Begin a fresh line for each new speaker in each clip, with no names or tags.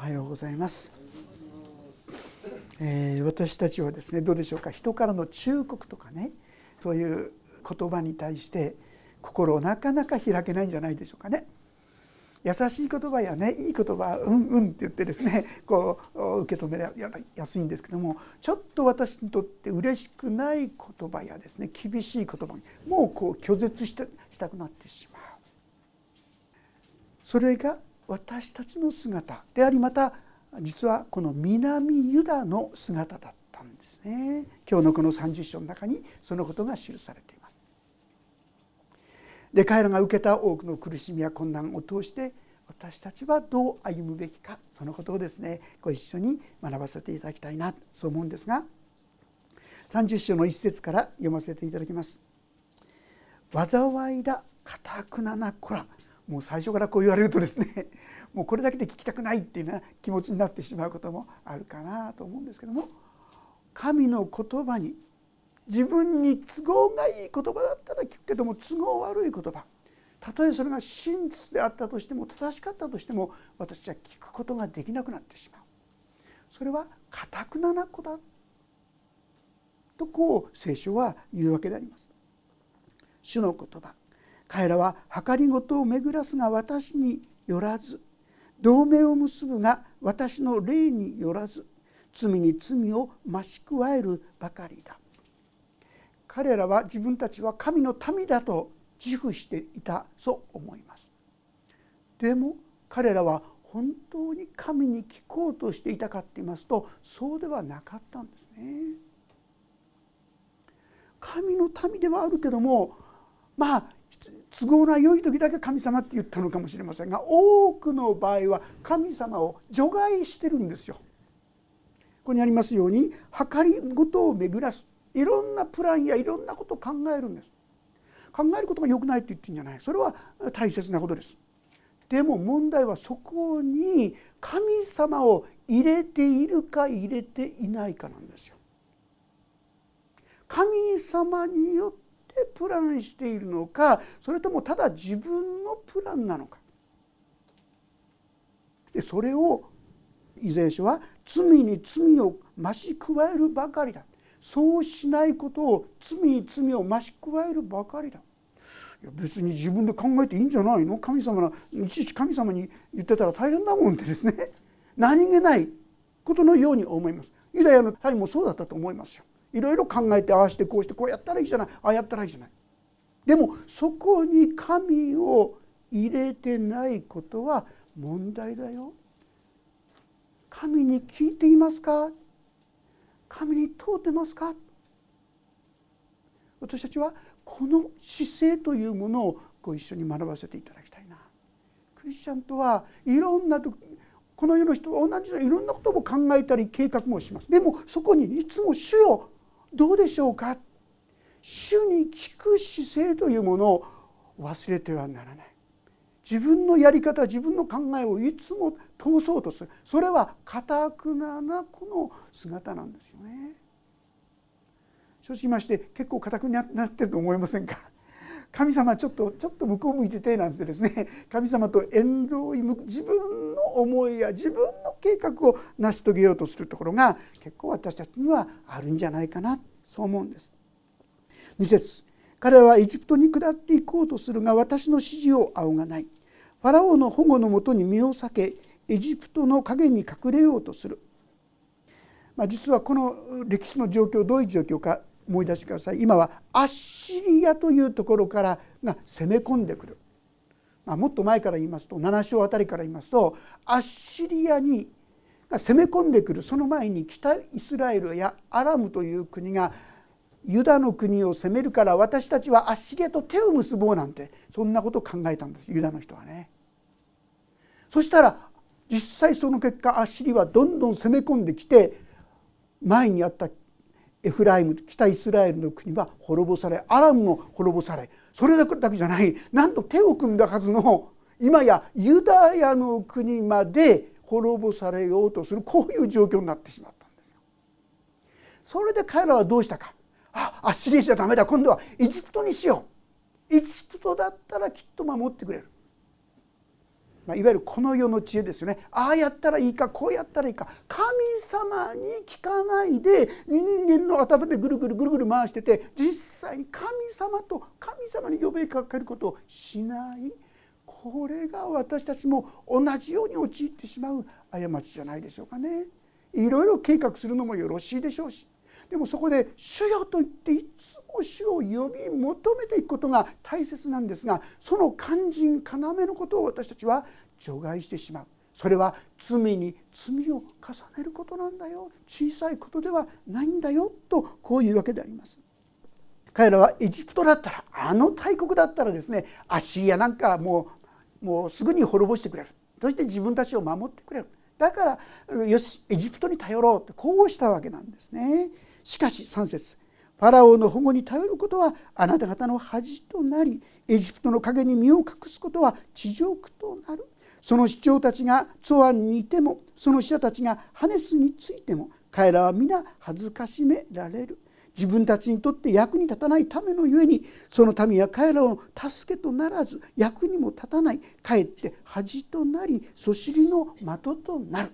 おはようございます、えー、私たちはですねどうでしょうか。人からの忠告とかねそういう言葉に対して心をなかなか開けないんじゃないでしょうかね。優しい言葉やねいい言葉うんうんって言ってですね こう受け止めやすいんですけどもちょっと私にとって嬉しくない言葉やですね厳しい言葉にもうこう拒絶してしたくなってしまう。それが私たちの姿でありまた実はこの南ユダの姿だったんですね今日のこの30章の中にそのことが記されています。で彼らが受けた多くの苦しみや困難を通して私たちはどう歩むべきかそのことをですねご一緒に学ばせていただきたいなそう思うんですが30章の一節から読ませていただきます。災いだかたくなな子らもう最初からこう言われるとですね もうこれだけで聞きたくないっていうような気持ちになってしまうこともあるかなと思うんですけども神の言葉に自分に都合がいい言葉だったら聞くけども都合悪い言葉たとえそれが真実であったとしても正しかったとしても私は聞くことができなくなってしまう。それはかたくなな子だとこう聖書は言うわけであります。主の言葉彼らは計りごとを巡らすが私によらず同盟を結ぶが私の霊によらず罪に罪を増し加えるばかりだ。彼らは自分たちは神の民だと自負していたと思います。でも彼らは本当に神に聞こうとしていたかって言いますとそうではなかったんですね。神の民ではあるけどもまあ都合の良い時だけ神様って言ったのかもしれませんが多くの場合は神様を除外してるんですよ。ここにありますように計りごとを巡らすいろんなプランやいろんなことを考えるんです。考えることが良くないって言ってるんじゃない。それは大切なことです。でも問題はそこに神様を入れているか入れていないかなんですよ。神様によってプランしているのかそれともただ自分のプランなのか。でそれをイザヤ書は罪に罪を増し加えるばかりだ。そうしないことを罪に罪を増し加えるばかりだ。いや別に自分で考えていいんじゃないの？神様のいちいち神様に言ってたら大変だもんってですね。何気ないことのように思います。ユダヤの民もそうだったと思いますよ。いろいろ考えてああしてこうしてこうやったらいいじゃない。ああやったらいいじゃない。でもそこに神を入れてないことは問題だよ。神に聞いていますか？神に問うてますか？私たちはこの姿勢というものをご一緒に学ばせていただきたいな。クリスチャンとはいろんなこの世の人と同じよういろんなことも考えたり計画もします。でもそこにいつも主よどうでしょうか？主に聞く姿勢というものを忘れてはならない。自分のやり方自分の考えをいつも通そうとする。それはかたくななこの姿なんですよね。正直言いまして結構固くなってると思いませんか？神様ちょっとちょっと向こう向いててなんてですね。神様と遠慮自分思いや自分の計画を成し遂げようとするところが結構私たちにはあるんじゃないかなそう思うんです。2節彼らはエジプトに下っていこうとするが私の指示を仰がない。ファラオの保護のもとに身を避けエジプトの陰に隠れようとする、まあ、実はこの歴史の状況どういう状況か思い出してください今はアッシリアというところからが攻め込んでくる、まあ、もっと前から言いますと7章あたりから言いますとアッシリアに攻め込んでくるその前に北イスラエルやアラムという国がユダの国を攻めるから私たちはアッシリアと手を結ぼうなんてそんなことを考えたんですユダの人はね。そしたら実際その結果アッシリはどんどん攻め込んできて前にあったエフライム北イスラエルの国は滅ぼされアラムも滅ぼされそれだけじゃない。なんと手を組んだはずの今やユダヤの国まで滅ぼされようとするこういう状況になってしまったんですよ。それで彼らはどうしたか。あアッシリアじゃダメだ。今度はエジプトにしよう。エジプトだったらきっと守ってくれる。まあ、いわゆるこの世の知恵ですよね。ああやったらいいかこうやったらいいか。神様に聞かないで人間の頭でぐるぐるぐるぐる回してて実際に神様と神様に呼びかけることをしない。これが私たちも同じように陥ってしまう過ちじゃないでしょうかね。いろいろ計画するのもよろしいでしょうし。でもそこで「主よ」と言っていつも主を呼び求めていくことが大切なんですがその肝心要のことを私たちは除外してしまう。それは罪に罪を重ねることなんだよ。小さいことではないんだよとこういうわけであります。彼らはエジプトだったらあの大国だったらですねアッシリアなんかもうもうすぐに滅ぼしてくれる。そして自分たちを守ってくれる。だからよしエジプトに頼ろうとこうしたわけなんですね。しかし3節。ファラオの保護に頼ることはあなた方の恥となりエジプトの陰に身を隠すことは地上苦となる。その市長たちがツアンにいてもその死者たちがハネスについても彼らは皆恥ずかしめられる。自分たちにとって役に立たないためのゆえにその民は彼らを助けとならず役にも立たない。かえって恥となりそしりの的となる。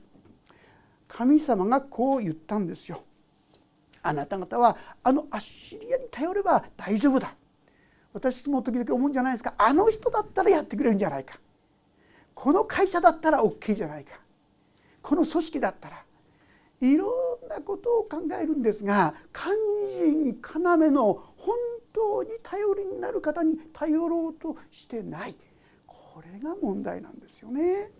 神様がこう言ったんですよ。あなた方はあのアッシリアに頼れば大丈夫だ。私も時々思うんじゃないですか。あの人だったらやってくれるんじゃないか。この会社だったら OK じゃないか。この組織だったら。いろんなことを考えるんですが肝心要の本当に頼りになる方に頼ろうとしてない。これが問題なんですよね。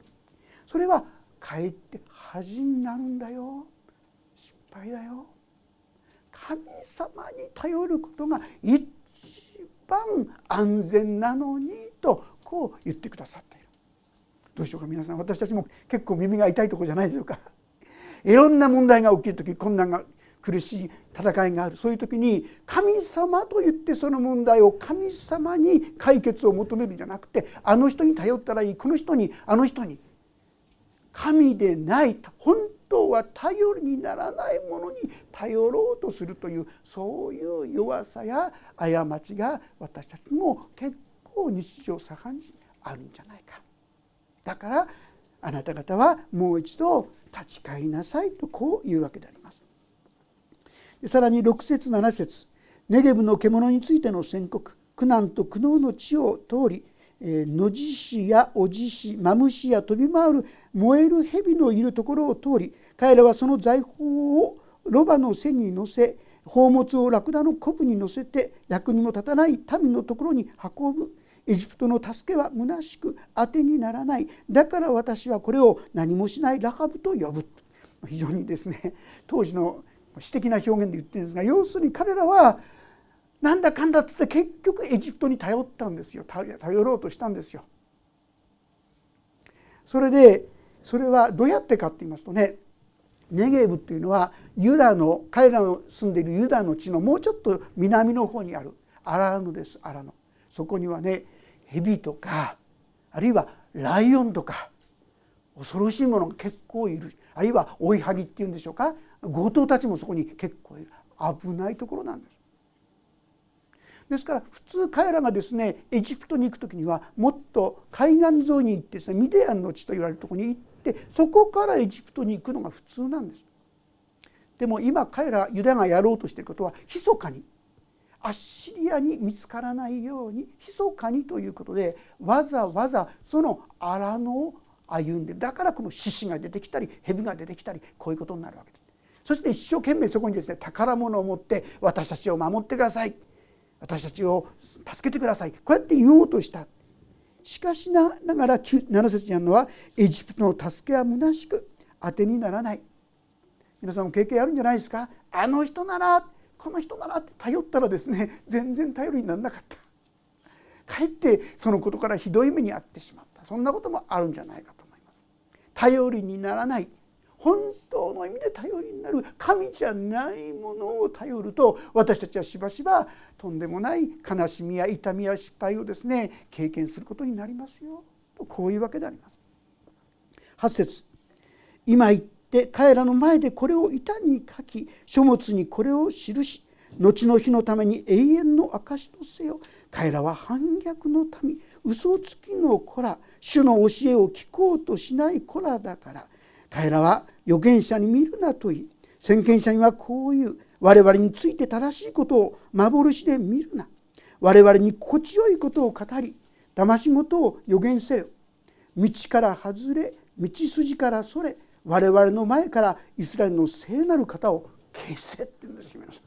それはかえって恥になるんだよ。失敗だよ。神様に頼ることが一番安全なのにとこう言ってくださっている。どうしようか皆さん私たちも結構耳が痛いとこじゃないでしょうか。いろんな問題が起きる時困難が苦しい戦いがある。そういう時に神様と言ってその問題を神様に解決を求めるんじゃなくてあの人に頼ったらいいこの人にあの人に。神でない本当は頼りにならないものに頼ろうとするというそういう弱さや過ちが私たちも結構日常茶飯事にあるんじゃないか。だからあなた方はもう一度立ち返りなさいとこういうわけであります。さらに6節7節ネゲブの獣についての宣告苦難と苦悩の地を通り野地市やおじしマムシや飛び回る燃える蛇のいるところを通り彼らはその財宝をロバの背に乗せ宝物をラクダのコブに乗せて役にも立たない民のところに運ぶ。エジプトの助けは虚しく当てにならない。だから私はこれを何もしないラハブと呼ぶ。非常にですね当時の詩的な表現で言ってるんですが要するに彼らはなんだかんだっつって結局エジプトに頼ったんですよ頼ろうとしたんですよ。それでそれはどうやってかって言いますとねネゲーブっていうのはユダの彼らの住んでいるユダの地のもうちょっと南の方にあるアラノですアラノそこにはね蛇とかあるいはライオンとか恐ろしいものが結構いるあるいは追いはぎっていうんでしょうか強盗たちもそこに結構いる危ないところなんです。ですから普通彼らがですねエジプトに行く時にはもっと海岸沿いに行ってですねミディアンの地と言われるところに行ってそこからエジプトに行くのが普通なんです。でも今彼らユダがやろうとしていることは密かにアッシリアに見つからないように密かにということでわざわざその荒野を歩んでだからこの獅子が出てきたり蛇が出てきたりこういうことになるわけです。そして一生懸命そこにですね宝物を持って私たちを守ってください私たちを助けてください。こうやって言おうとした。しかしながら7節にあるのはエジプトの助けは虚しく当てにならない。皆さんも経験あるんじゃないですか？あの人ならこの人ならって頼ったらですね全然頼りにならなかった。かえってそのことからひどい目に遭ってしまった。そんなこともあるんじゃないかと思います。頼りにならない。本当の意味で頼りになる神じゃないものを頼ると私たちはしばしばとんでもない悲しみや痛みや失敗をですね経験することになりますよ。とこういうわけであります。8節。今言って彼らの前でこれを板に書き書物にこれを記し後の日のために永遠の証とせよ。彼らは反逆の民嘘つきの子ら主の教えを聞こうとしない子らだから。彼らは預言者に見るなと言い先見者にはこういう。我々について正しいことを幻で見るな。我々に心地よいことを語り騙し事を予言せよ。道から外れ道筋からそれ我々の前からイスラエルの聖なる方を消せって言うんです皆さん。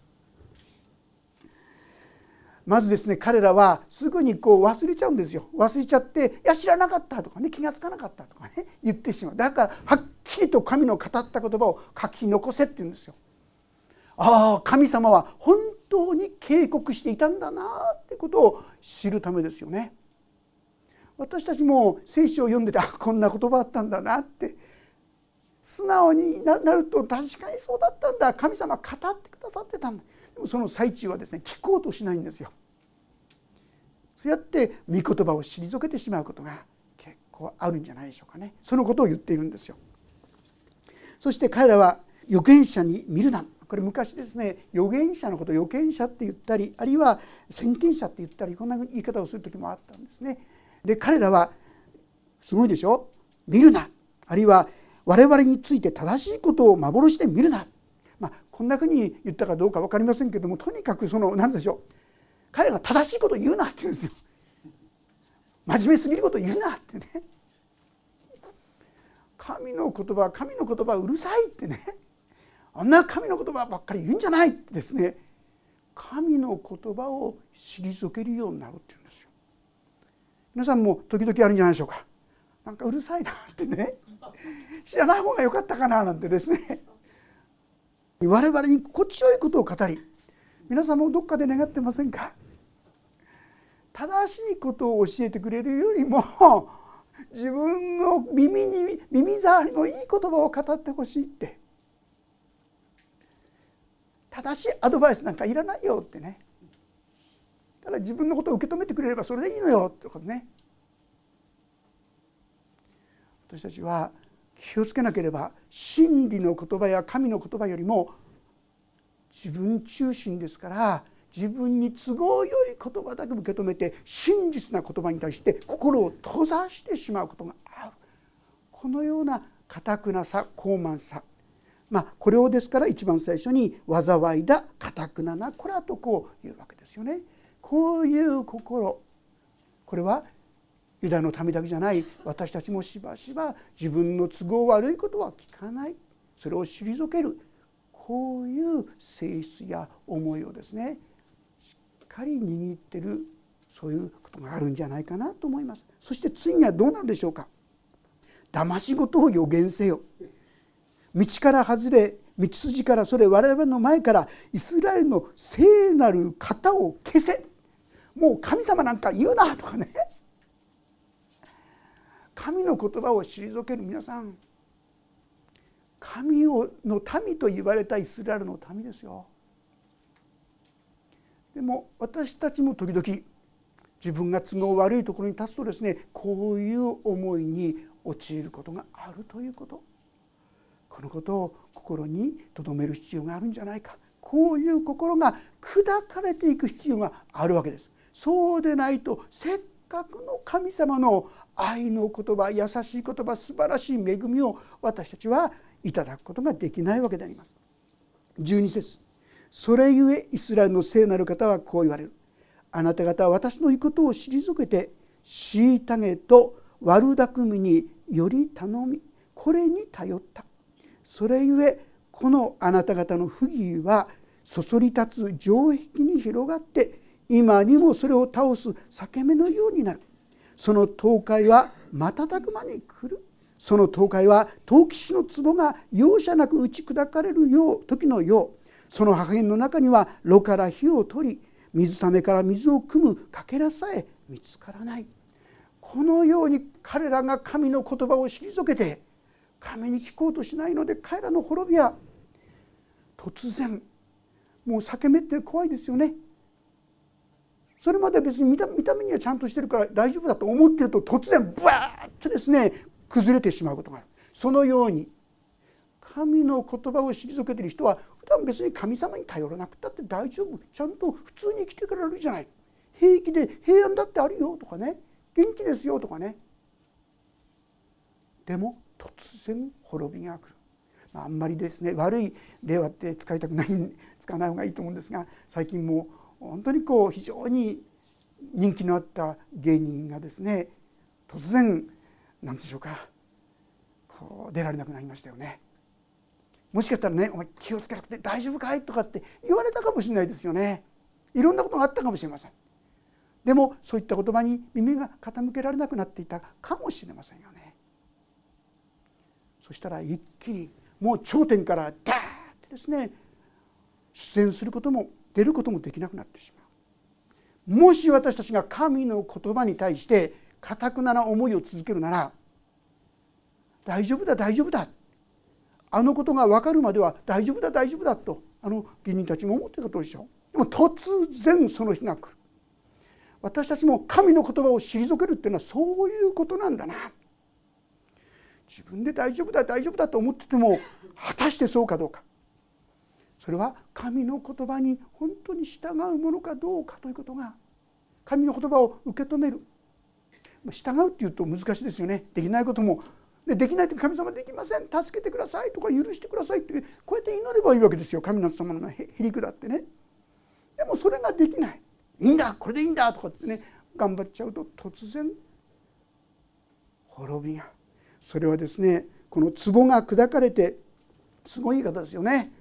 まずですね彼らはすぐにこう忘れちゃうんですよ忘れちゃって「いや知らなかった」とかね気が付かなかったとかね言ってしまうだからはっきりと神の語った言葉を書き残せって言うんですよ。ああ神様は本当に警告していたんだなってことを知るためですよね。私たちも聖書を読んでてあこんな言葉あったんだなって素直になると確かにそうだったんだ神様語ってくださってたんだでもその最中はですね聞こうとしないんですよ。そうやって御言葉を退けてしまうことが結構あるんじゃないでしょうかね。そのことを言っているんですよ。そして彼らは預言者に見るな。これ昔ですね預言者のこと預言者って言ったりあるいは先見者って言ったりこんな言い方をする時もあったんですね。で彼らはすごいでしょ。見るな。あるいは我々について正しいことを幻で見るな、まあ、こんなふうに言ったかどうか分かりませんけどもとにかくその何でしょう。彼が正しいことを言うなって言うんですよ。真面目すぎることを言うなってね。神の言葉神の言葉うるさいってねあんな神の言葉ばっかり言うんじゃないってですね神の言葉を退けるようになるっていうんですよ。皆さんも時々あるんじゃないでしょうか。なんかうるさいなってね知らない方が良かったかななんてですね我々に心地よいことを語り皆さんもどっかで願ってませんか？正しいことを教えてくれるよりも自分の耳に耳障りのいい言葉を語ってほしいって。正しいアドバイスなんかいらないよってね。ただ自分のことを受け止めてくれればそれでいいのよってことね。私たちは気をつけなければ真理の言葉や神の言葉よりも自分中心ですから自分に都合よい言葉だけ受け止めて真実な言葉に対して心を閉ざしてしまうことがある。このようなかくなさ傲慢さ。まあこれをですから一番最初に「災いだかたくななこら」とこう言うわけですよね。こういう心。これはユダの民だけじゃない。私たちもしばしば自分の都合悪いことは聞かない。それを退ける。こういう性質や思いをですねしっかり握ってるそういうことがあるんじゃないかなと思います。そして次にはどうなるでしょうか。騙し事を予言せよ。道から外れ道筋からそれ我々の前からイスラエルの聖なる型を消せ。もう神様なんか言うなとかね。神の言葉を退ける皆さん。神をの民と言われたイスラエルの民ですよ。でも私たちも時々自分が都合悪いところに立つとですねこういう思いに陥ることがあるということ。このことを心に留める必要があるんじゃないか。こういう心が砕かれていく必要があるわけです。そうでないとせっかくの神様の愛の言葉優しい言葉素晴らしい恵みを私たちはいただくことができないわけであります。12節それゆえイスラエルの聖なる方はこう言われる。あなた方は私の言うことを退けて虐げと悪巧みにより頼みこれに頼った。それゆえこのあなた方の不義はそそり立つ城壁に広がって今にもそれを倒す裂け目のようになるその倒壊は瞬く間に来るその倒壊は陶器師の壺が容赦なく打ち砕かれるよう時のよう。その破片の中には炉から火を取り水ためから水を汲むかけらさえ見つからない。このように彼らが神の言葉を退けて神に聞こうとしないので彼らの滅びは突然もう裂け目って怖いですよね。それまで別に見た見た目にはちゃんとしてるから大丈夫だと思ってると突然ブワーッとですね崩れてしまうことがある。そのように神の言葉を退けてる人は普段別に神様に頼らなくたって大丈夫。ちゃんと普通に生きてくれるじゃない。平気で平安だってあるよとかね。元気ですよとかね。でも突然滅びが来る、まあ、あんまりですね悪い例はって使いたくない 使わない方がいいと思うんですが最近も本当にこう非常に人気のあった芸人がですね突然何でしょうかこう出られなくなりましたよね。もしかしたらね「お前気をつけなくて大丈夫かい?」とかって言われたかもしれないですよね。いろんなことがあったかもしれません。でもそういった言葉に耳が傾けられなくなっていたかもしれませんよね。そしたら一気にもう頂点からダーッてですね出演することも出ることもできなくなってしまう。もし私たちが神の言葉に対してかたくなな思いを続けるなら大丈夫だ大丈夫だ。あのことが分かるまでは大丈夫だ大丈夫だとあの芸人たちも思ってたとでしょでも突然その日が来る。私たちも神の言葉を退けるっていうのはそういうことなんだな。自分で大丈夫だ大丈夫だと思ってても果たしてそうかどうか。それは神の言葉に本当に従うものかどうかということが神の言葉を受け止める。従うっていうと難しいですよね。できないことも。でできないと神様できません。助けてください。とか許してください。ってこうやって祈ればいいわけですよ。神様のへりくだってね。でもそれができない。いいんだ。これでいいんだ。とかってね。頑張っちゃうと突然滅びがそれはですねこの壺が砕かれてすごい言い方ですよね。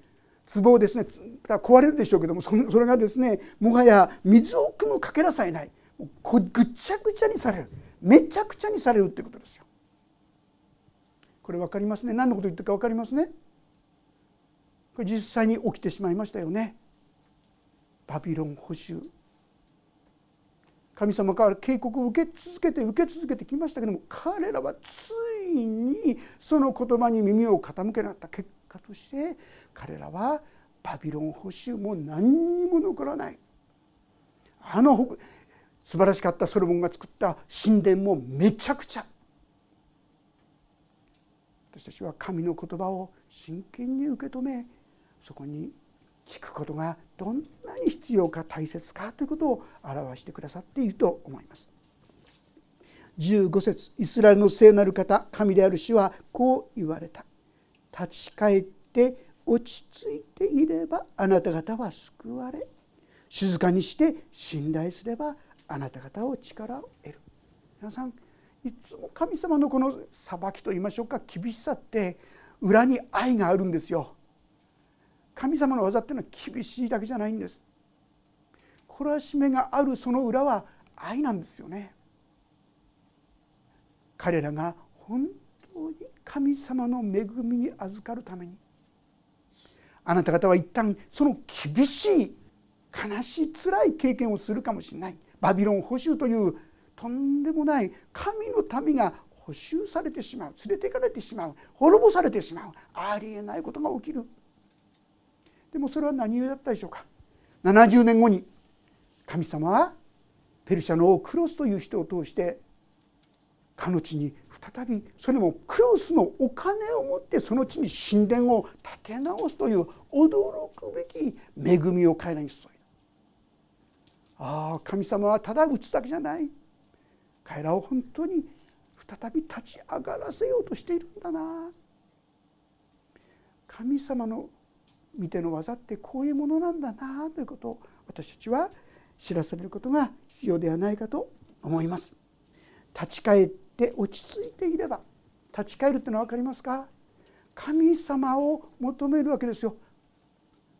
壺をですね壊れるでしょうけどもそれがですねもはや水を汲むかけらさえない。ぐっちゃぐちゃにされる。めちゃくちゃにされるってことですよ。これ分かりますね。何のこと言ってるか分かりますね。これ実際に起きてしまいましたよね。バビロン捕囚。神様から警告を受け続けて受け続けてきましたけども彼らはついにその言葉に耳を傾けなかった結果として彼らはバビロン捕囚も何にも残らない。あの素晴らしかったソロモンが作った神殿もめちゃくちゃ。私たちは神の言葉を真剣に受け止めそこに聞くことがどんなに必要か大切かということを表してくださっていると思います。15節イスラエルの聖なる方神である主はこう言われた。立ち返って落ち着いていればあなた方は救われ。静かにして信頼すればあなた方を力を得る。皆さんいつも神様のこの裁きと言いましょうか。厳しさって裏に愛があるんですよ。神様の技っていうのは厳しいだけじゃないんです。懲らしめがあるその裏は愛なんですよね。彼らが本当に神様の恵みに預かるために。あなた方は一旦その厳しい悲しい辛い経験をするかもしれない。バビロン捕囚というとんでもない神の民が捕囚されてしまう連れて行かれてしまう滅ぼされてしまうありえないことが起きる。でもそれは何故だったでしょうか？70年後に神様はペルシャの王クロスという人を通してかの地に再びそれもクロスのお金を持ってその地に神殿を建て直すという驚くべき恵みを彼らに注いああ神様はただ打つだけじゃない。彼らを本当に再び立ち上がらせようとしているんだな。神様の見ての技ってこういうものなんだな。ということを私たちは知らされることが必要ではないかと思います。立ち返って落ち着いていれば立ち返るってのは分かりますか？神様を求めるわけですよ。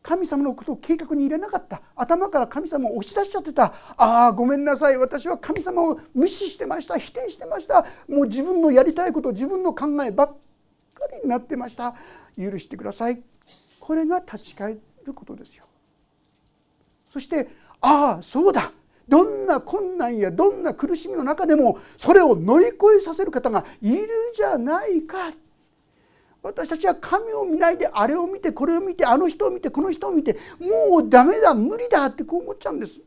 神様のことを計画に入れなかった。頭から神様を押し出しちゃってた。ああごめんなさい。私は神様を無視してました。否定してました。もう自分のやりたいこと自分の考えばっかりになってました。許してください。これが立ち返ることですよ。そしてああそうだ。どんな困難やどんな苦しみの中でもそれを乗り越えさせる方がいるじゃないか。私たちは神を見ないであれを見てこれを見てあの人を見てこの人を見てもうダメだ無理だってこう思っちゃうんです。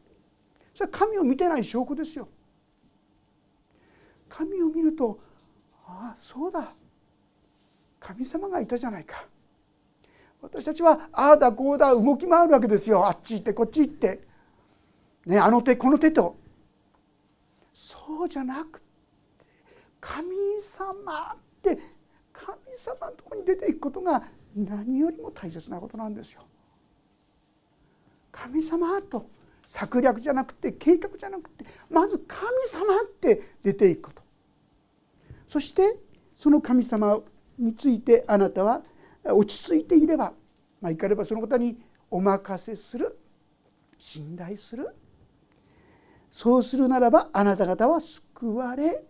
それは神を見てない証拠ですよ。神を見るとああそうだ。神様がいたじゃないか。私たちはああだこうだ動き回るわけですよ。あっち行ってこっち行って、ね、あの手この手と。そうじゃなくて神様って神様のとこに出ていくことが何よりも大切なことなんですよ。神様と策略じゃなくて計画じゃなくてまず神様って出ていくこと。そしてその神様についてあなたは落ち着いていればまあいかればその方にお任せする。信頼する。そうするならばあなた方は救われ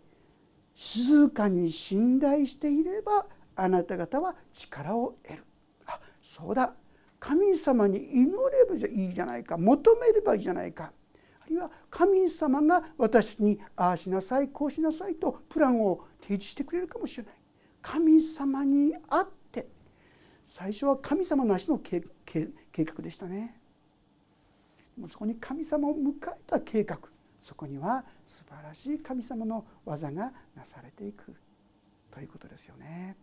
静かに信頼していればあなた方は力を得る。あそうだ。神様に祈ればいいじゃないか。求めればいいじゃないか。あるいは神様が私にああしなさいこうしなさいとプランを提示してくれるかもしれない。神様にあって最初は神様なしの計画でしたね。でもそこに神様を迎えた計画。そこには素晴らしい神様の技がなされていく。ということですよね。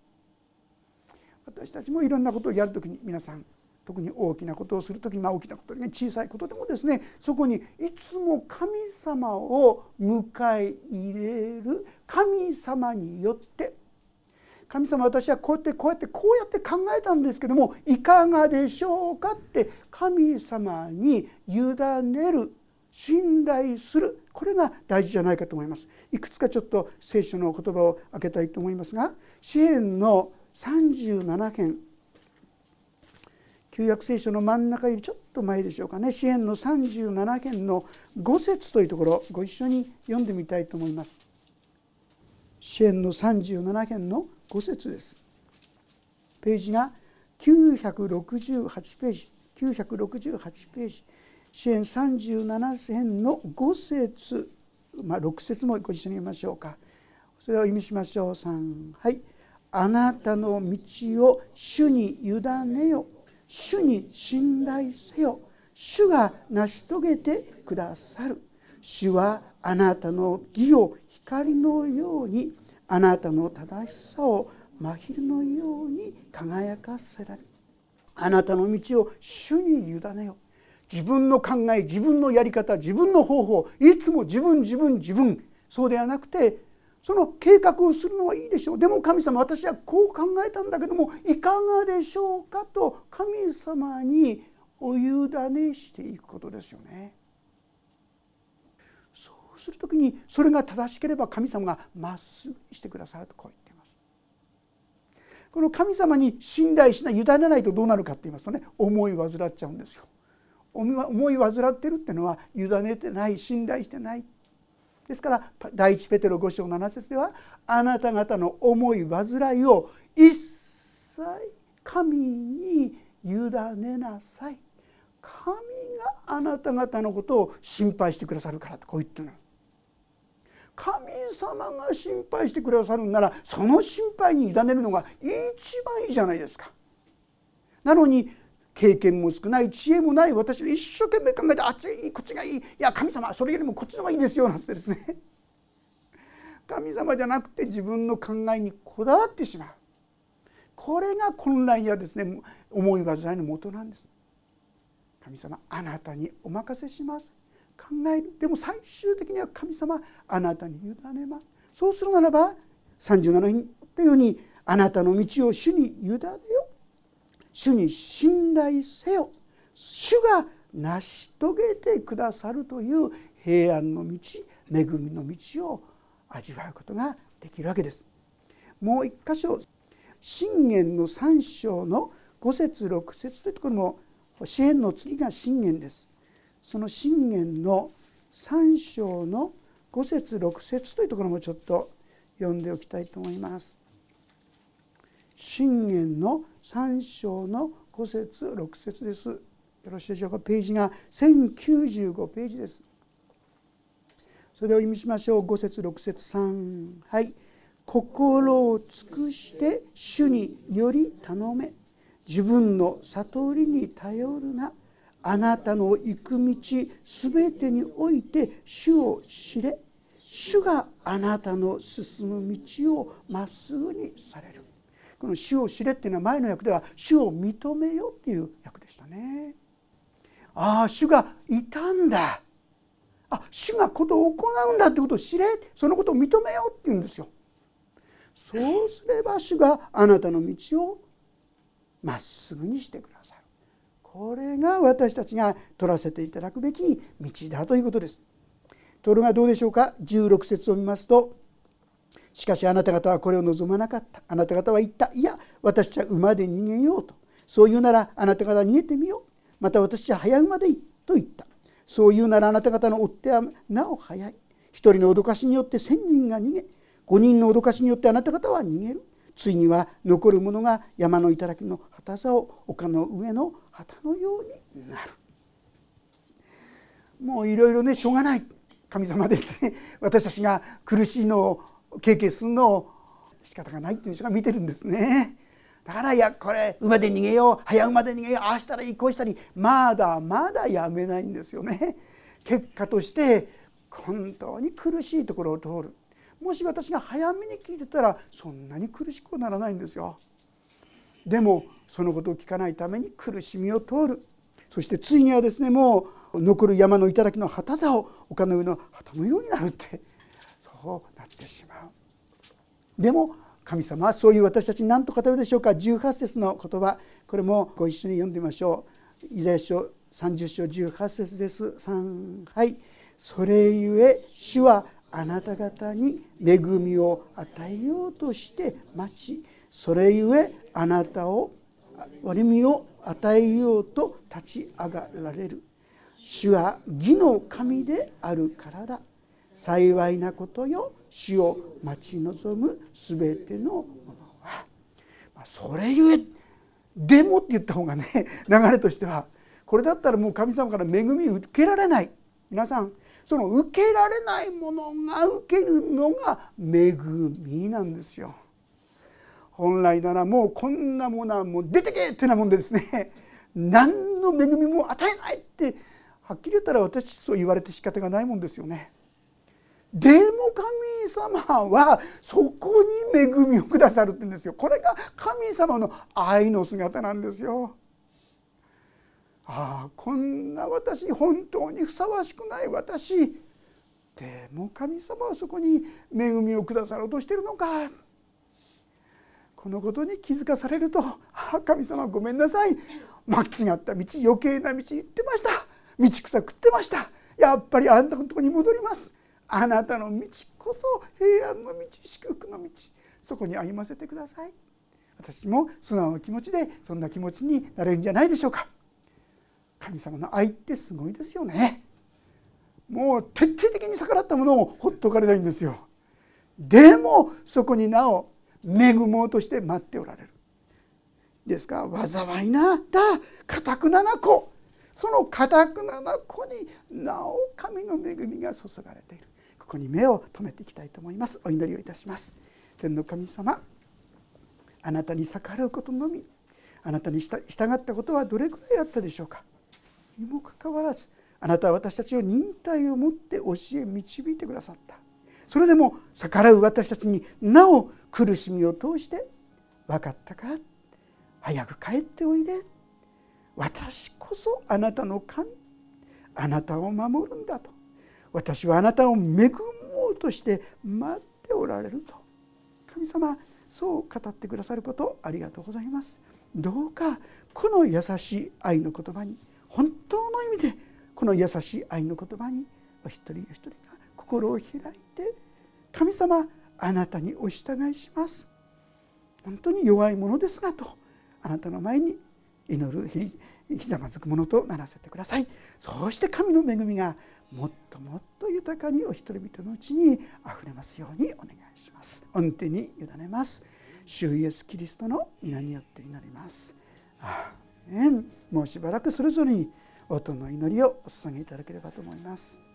私たちもいろんなことをやるときに皆さん特に大きなことをする時に、まあ、大きなことでね小さいことでもですねそこにいつも神様を迎え入れる神様によって神様私はこうやってこうやってこうやって考えたんですけどもいかがでしょうかって神様に委ねる信頼する。これが大事じゃないかと思います。いくつかちょっと聖書の言葉を開けたいと思いますが支援の37編。旧約聖書の真ん中よりちょっと前でしょうかね。支援の37編の5節というところご一緒に読んでみたいと思います。支援の37編の5節です。ページが968ページ。968ページ。支援37編の5節。まあ6節もご一緒に読みましょうか。それを意味しましょう。3はい。あなたの道を主に委ねよ。主に信頼せよ。主が成し遂げてくださる。主はあなたの義を光のようにあなたの正しさを真昼のように輝かせられる。あなたの道を主に委ねよ。自分の考え自分のやり方自分の方法いつも自分自分自分そうではなくてその計画をするのはいいでしょうでも神様私はこう考えたんだけどもいかがでしょうかと神様にお委ねしていくことですよね。そうする時にそれが正しければ神様がまっすぐにしてくださるとこう言っています。この神様に信頼しない委ねないとどうなるかって言いますとね思い患っちゃうんですよ。思い患ってるっていうのは委ねてない信頼してない。ですから第一ペテロ5章7節ではあなた方の思い煩いを一切神に委ねなさい。神があなた方のことを心配してくださるからとこう言ってる神様が心配してくださるんならその心配に委ねるのが一番いいじゃないですか。なのに経験も少ない知恵もない私が一生懸命考えてあっちがいいこっちがいいいや神様それよりもこっちの方がいいですよなんてですね。神様じゃなくて自分の考えにこだわってしまう。これが混乱やですね思い煩いのもとなんです。神様あなたにお任せします。考える。でも最終的には神様あなたに委ねます。そうするならば37にというようにあなたの道を主に委ねよ主に信頼せよ主が成し遂げてくださるという平安の道恵みの道を味わうことができるわけです。もう一箇所信玄の3章の5節6節というところも詩篇の次が信玄です。その信玄の3章の5節6節というところもちょっと読んでおきたいと思います。信玄の3章の5節6節です。よろしいでしょうか？ページが1095ページです。それを意味しましょう。5節6節3はい。心を尽くして主により頼め。自分の悟りに頼るな。あなたの行く道すべてにおいて主を知れ。主があなたの進む道をまっすぐにされる。この主を知れっていうのは前の訳では主を認めよっていう訳でしたね。ああ主がいたんだあ主がことを行うんだってことを知れそのことを認めようって言うんですよ。そうすれば主があなたの道をまっすぐにしてくださるこれが私たちが取らせていただくべき道だということです。ところがどうでしょうか？16節を見ますと「しかしあなた方はこれを望まなかった。あなた方は言った。いや私たちは馬で逃げよう」と。そう言うならあなた方は逃げてみよう。また私は早馬でいいと言った。そう言うならあなた方の追ってはなお早い。一人の脅かしによって千人が逃げ。五人の脅かしによってあなた方は逃げる。ついには残る者が山の頂の旗座を丘の上の旗のようになる。もういろいろねしょうがない。神様ですね。私たちが苦しいのを経験するの。を仕方がないっていう人が見てるんですね。だからいやこれ馬で逃げよう。早馬で逃げよう。ああしたらいいこうしたり。まだまだやめないんですよね。結果として本当に苦しいところを通る。もし私が早めに聞いてたらそんなに苦しくならないんですよ。でもそのことを聞かないために苦しみを通る。そしてついにはですねもう残る山の頂の旗座を丘の上の旗のようになるって。うなってしまう。でも神様はそういう私たちに何と語るでしょうか？18節の言葉。これもご一緒に読んでみましょう。イザヤ書30章18節です。3はいそれゆえ主はあなた方に恵みを与えようとして待ち。それゆえあなたを割みを与えようと立ち上がられる。主は義の神であるからだ。幸いなことよ主を待ち望む全てのものはそれゆえでもって言った方がね 流れとしてはこれだったらもう神様から恵み受けられない皆さんその受けられないものが受けるのが恵みなんですよ。本来ならもうこんなものはもう出てけってなもんでですね 何の恵みも与えないってはっきり言ったら私そう言われて仕方がないもんですよね。でも神様はそこに恵みをくださるって言うんですよ。これが神様の愛の姿なんですよ。ああこんな私本当にふさわしくない私。でも神様はそこに恵みをくださろうとしてるのか。このことに気づかされると「ああ神様ごめんなさい。間違った道余計な道行ってました。道草食ってました。やっぱりあんたのとこに戻ります」あなたの道こそ平安の道祝福の道そこに歩ませてください。私も素直な気持ちでそんな気持ちになれるんじゃないでしょうか。神様の愛ってすごいですよね。もう徹底的に逆らったものをほっとかれないんですよ。でもそこになお恵もうとして待っておられる。ですから災いなだかたくなな子。そのかたくなな子になお神の恵みが注がれている。ここに目を留めていきたいと思います。お祈りをいたします。天の神様あなたに逆らうことのみ。あなたに従ったことはどれくらいあったでしょうか。にもかかわらずあなたは私たちを忍耐を持って教え導いてくださった。それでも逆らう私たちになお苦しみを通して分かったか。早く帰っておいで。私こそあなたの神。あなたを守るんだと。私はあなたを恵もうとして待っておられると。神様そう語ってくださることありがとうございます。どうかこの優しい愛の言葉に本当の意味でこの優しい愛の言葉にお一人お一人が心を開いて神様あなたにお従いします。本当に弱いものですがとあなたの前に祈るひざまずくものとならせてください。そうして神の恵みがもっともっと豊かにお一人々のうちにあふれますようにお願いします。御手に委ねます。主イエスキリストの皆によって祈ります。ああもうしばらくそれぞれに音の祈りをお捧げいただければと思います。